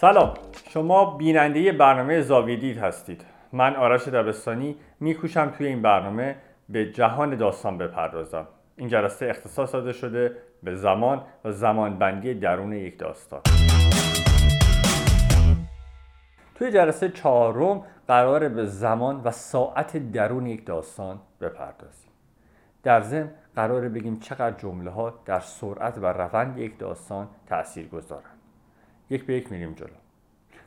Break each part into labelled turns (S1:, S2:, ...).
S1: سلام. شما بیننده برنامه زاویدید هستید. من آرش دبستانی میکوشم توی این برنامه به جهان داستان بپردازم. این جلسه اختصاص داده شده به زمان و زمانبندی درون یک داستان. توی جلسه چهارم قرار به زمان و ساعت درون یک داستان بپردازیم. در ضمن قراره بگیم چقدر جمله ها در سرعت و روند یک داستان تأثیر گذارن یک به یک میریم جلو.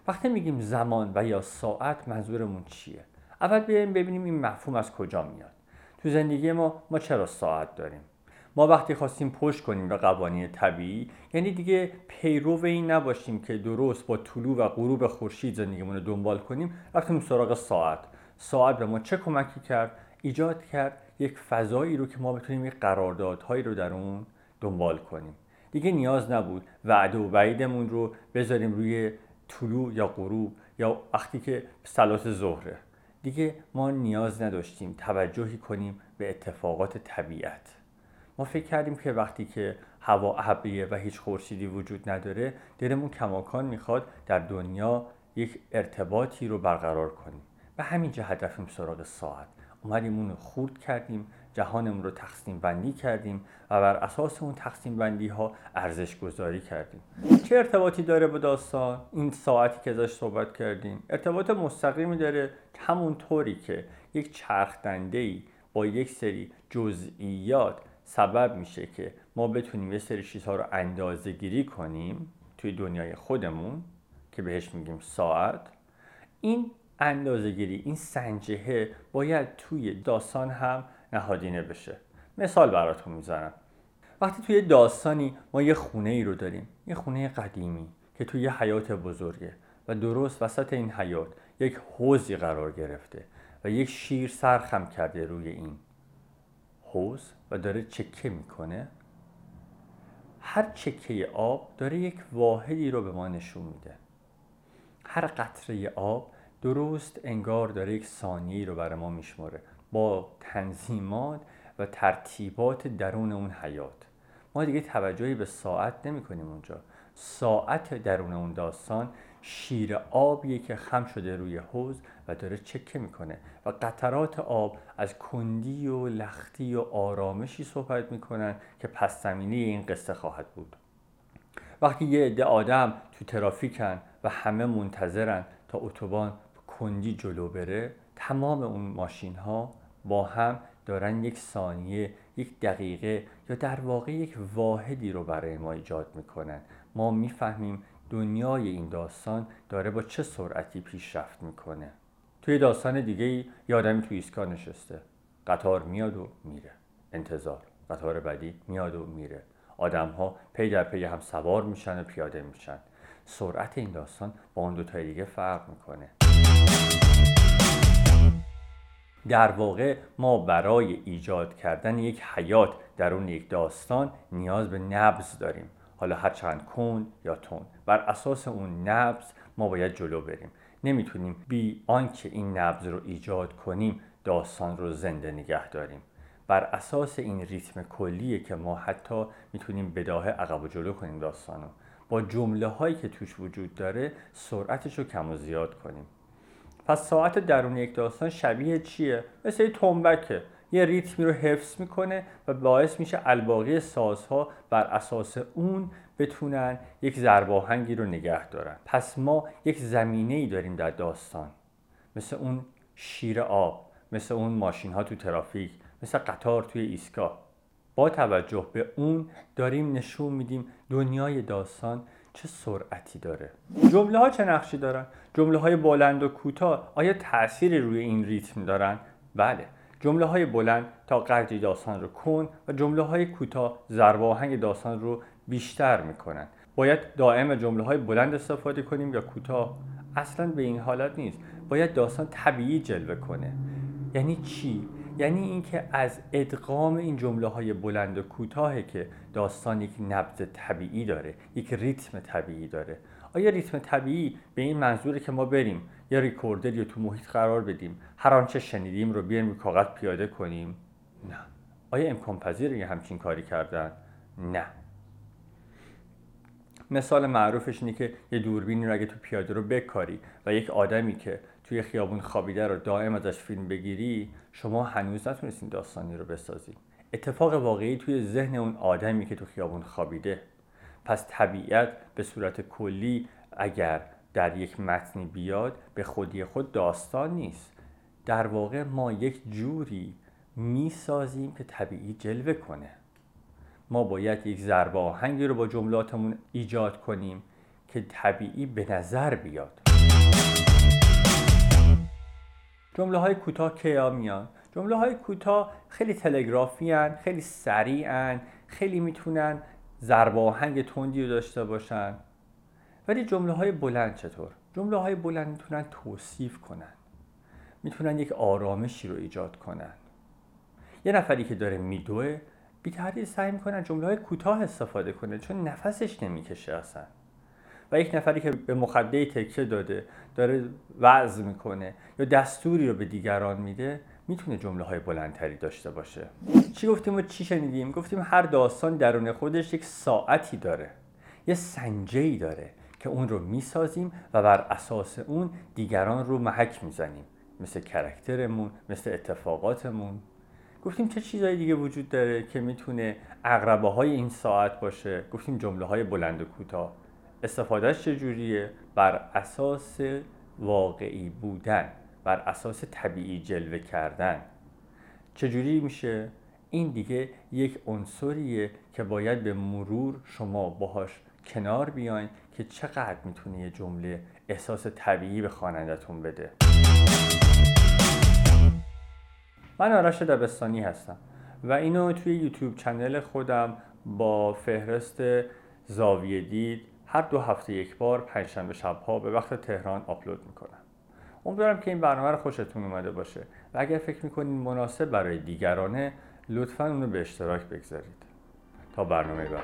S1: وقتی میگیم زمان و یا ساعت منظورمون چیه؟ اول بیایم ببینیم این مفهوم از کجا میاد. تو زندگی ما ما چرا ساعت داریم؟ ما وقتی خواستیم پشت کنیم به قوانین طبیعی یعنی دیگه پیرو این نباشیم که درست با طلوع و غروب خورشید زندگیمون رو دنبال کنیم رفتیم سراغ ساعت. ساعت به ما چه کمکی کرد؟ ایجاد کرد یک فضایی رو که ما بتونیم یک قراردادهایی رو در اون دنبال کنیم. دیگه نیاز نبود وعده و وعیدمون رو بذاریم روی طلوع یا غروب یا وقتی که سلات ظهره. دیگه ما نیاز نداشتیم توجهی کنیم به اتفاقات طبیعت. ما فکر کردیم که وقتی که هوا ابریه و هیچ خورشیدی وجود نداره دلمون کماکان می‌خواد در دنیا یک ارتباطی رو برقرار کنیم. و همین جهت رفتیم سراغ ساعت. اومدیم اون خورد کردیم جهانمون رو تقسیم بندی کردیم و بر اساس اون تقسیم بندی ها ارزش گذاری کردیم. چه ارتباطی داره با داستان؟ این ساعتی که ازش صحبت کردیم. ارتباط مستقیمی داره همون طوری که یک چرخ ای با یک سری جزئیات سبب میشه که ما بتونیم یه سری چیزها رو اندازه گیری کنیم توی دنیای خودمون که بهش میگیم ساعت. این اندازه گیری این سنجهه باید توی داستان هم نهادینه بشه. مثال براتون می‌زنم. وقتی توی داستانی ما یه خونه ای رو داریم یه خونه قدیمی که توی یه حیات بزرگه و درست وسط این حیات یک حوزی قرار گرفته و یک شیر سرخم کرده روی این حوز و داره چکه می‌کنه هر چکه آب داره یک واحدی رو به ما نشون میده. هر قطره آب درست انگار داره یک ثانیه رو برای ما میشماره. با تنظیمات و ترتیبات درون اون حیات. ما دیگه توجهی به ساعت نمی کنیم اونجا. ساعت درون اون داستان شیر آبیه که خم شده روی حوز و داره چکه می‌کنه و قطرات آب از کندی و لختی و آرامشی صحبت می‌کنن که پس زمینه این قصه خواهد بود. وقتی یه عده آدم تو ترافیکن و همه منتظرن تا اتوبان کندی جلو بره تمام اون ماشین ها با هم دارن یک ثانیه یک دقیقه یا در واقع یک واحدی رو برای ما ایجاد می‌کنن. ما می‌فهمیم دنیای این داستان داره با چه سرعتی پیشرفت می‌کنه. توی داستان دیگه ای یه آدمی توی ایستگاه نشسته. قطار میاد و میره. انتظار. قطار بعدی میاد و میره. آدم ها پی در پی هم سوار میشن و پیاده میشن. سرعت این داستان با اون دوتای دیگه فرق می‌کنه. در واقع ما برای ایجاد کردن یک حیات در اون یک داستان نیاز به نبز داریم. حالا هر چند کن یا تون. بر اساس اون نبز ما باید جلو بریم. نمی‌تونیم بی آنکه این نبز رو ایجاد کنیم داستان رو زنده نگه داریم. بر اساس این ریتم کلیه که ما حتی می‌تونیم بداهه عقب و جلو کنیم داستانو. با جمله هایی که توش وجود داره سرعتش رو کم و زیاد کنیم. پس ساعت درون یک داستان شبیه چیه؟ مثل تنبکه. یه ریتمی رو حفظ می‌کنه و باعث میشه الباقی سازها بر اساس اون بتونن یک زرباهنگی رو نگه دارن. پس ما یک زمینه ای داریم در داستان. مثل اون شیر آب مثل اون ماشین ها تو ترافیک مثل قطار توی ایستگاه. با توجه به اون داریم نشون میدیم دنیای داستان چه سرعتی داره؟ جمله ها چه نقشی دارن؟ جمله های بلند و کوتاه آیا تأثیری روی این ریتم دارن؟ بله. جمله های بلند تا قدری داستان رو کن و جمله های کوتاه ضرب داستان رو بیشتر می‌کنن. باید دائم جمله های بلند استفاده کنیم یا کوتاه؟ اصلا به این حالت نیست. باید داستان طبیعی جلوه کنه. یعنی چی؟ یعنی اینکه از ادغام این جمله های بلند و کوتاهه که داستان یک نبض طبیعی داره یک ریتم طبیعی داره. آیا ریتم طبیعی به این منظوره که ما بریم یا ریکوردر یا تو محیط قرار بدیم هر آنچه شنیدیم رو بیایم کاغذ پیاده کنیم؟ نه. آیا امکان پذیره یه همچین کاری کردن؟ نه. مثال معروفش اینه که یه دوربینی رو اگه تو پیاده رو بکاری و یک آدمی که توی خیابون خوابیده رو دائم ازش فیلم بگیری شما هنوز نتونستین داستانی رو بسازید اتفاق واقعی توی ذهن اون آدمی که تو خیابون خوابیده. پس طبیعت به صورت کلی اگر در یک متنی بیاد به خودی خود داستان نیست. در واقع ما یک جوری می‌سازیم که طبیعی جلوه کنه. ما باید یک ضربه آهنگی رو با جملاتمون ایجاد کنیم که طبیعی به نظر بیاد. جمله های کوتاه کیا میان؟ جمله های کوتاه خیلی تلگرافی هن، خیلی سریعن خیلی می‌تونن ضربه آهنگ تندی رو داشته باشن. ولی جمله های بلند چطور؟ جمله های بلند می‌تونن توصیف کنن. می‌تونن یک آرامشی رو ایجاد کنن. یه نفری که داره میدوه بی تردید سعی می‌کنن جمله های کوتاه استفاده کنه چون نفسش نمی‌کشه اصلا. و یک نفری که به مخده تکه داده داره وعظ می‌کنه یا دستوری رو به دیگران میده می‌تونه جمله های بلندتری داشته باشه. چی گفتیم و چی شنیدیم؟ گفتیم هر داستان درون خودش یک ساعتی داره یه سنجه داره که اون رو می‌سازیم و بر اساس اون دیگران رو محک می‌زنیم. مثل کرکترمون مثل اتفاقاتمون. گفتیم چه چیزهای دیگه وجود داره که می‌تونه اقربه های این ساعت باشه؟ گفتیم جمله های بلند و کوتاه. استفادهش چجوریه بر اساس واقعی بودن بر اساس طبیعی جلوه کردن. چجوری میشه؟ این دیگه یک عنصریه که باید به مرور شما باهاش کنار بیاین که چقدر می‌تونه یه جمله احساس طبیعی به خوانندتون بده. من آرش دبستانی هستم و اینو توی یوتیوب چنل خودم با فهرست زاویه دید. هر دو هفته یک بار پنجشنبه شبها به وقت تهران آپلود می‌کنم. امیدوارم که این برنامه رو خوشتون اومده باشه و اگر فکر می‌کنین مناسب برای دیگرانه لطفا اونو به اشتراک بگذارید. تا برنامه بعد.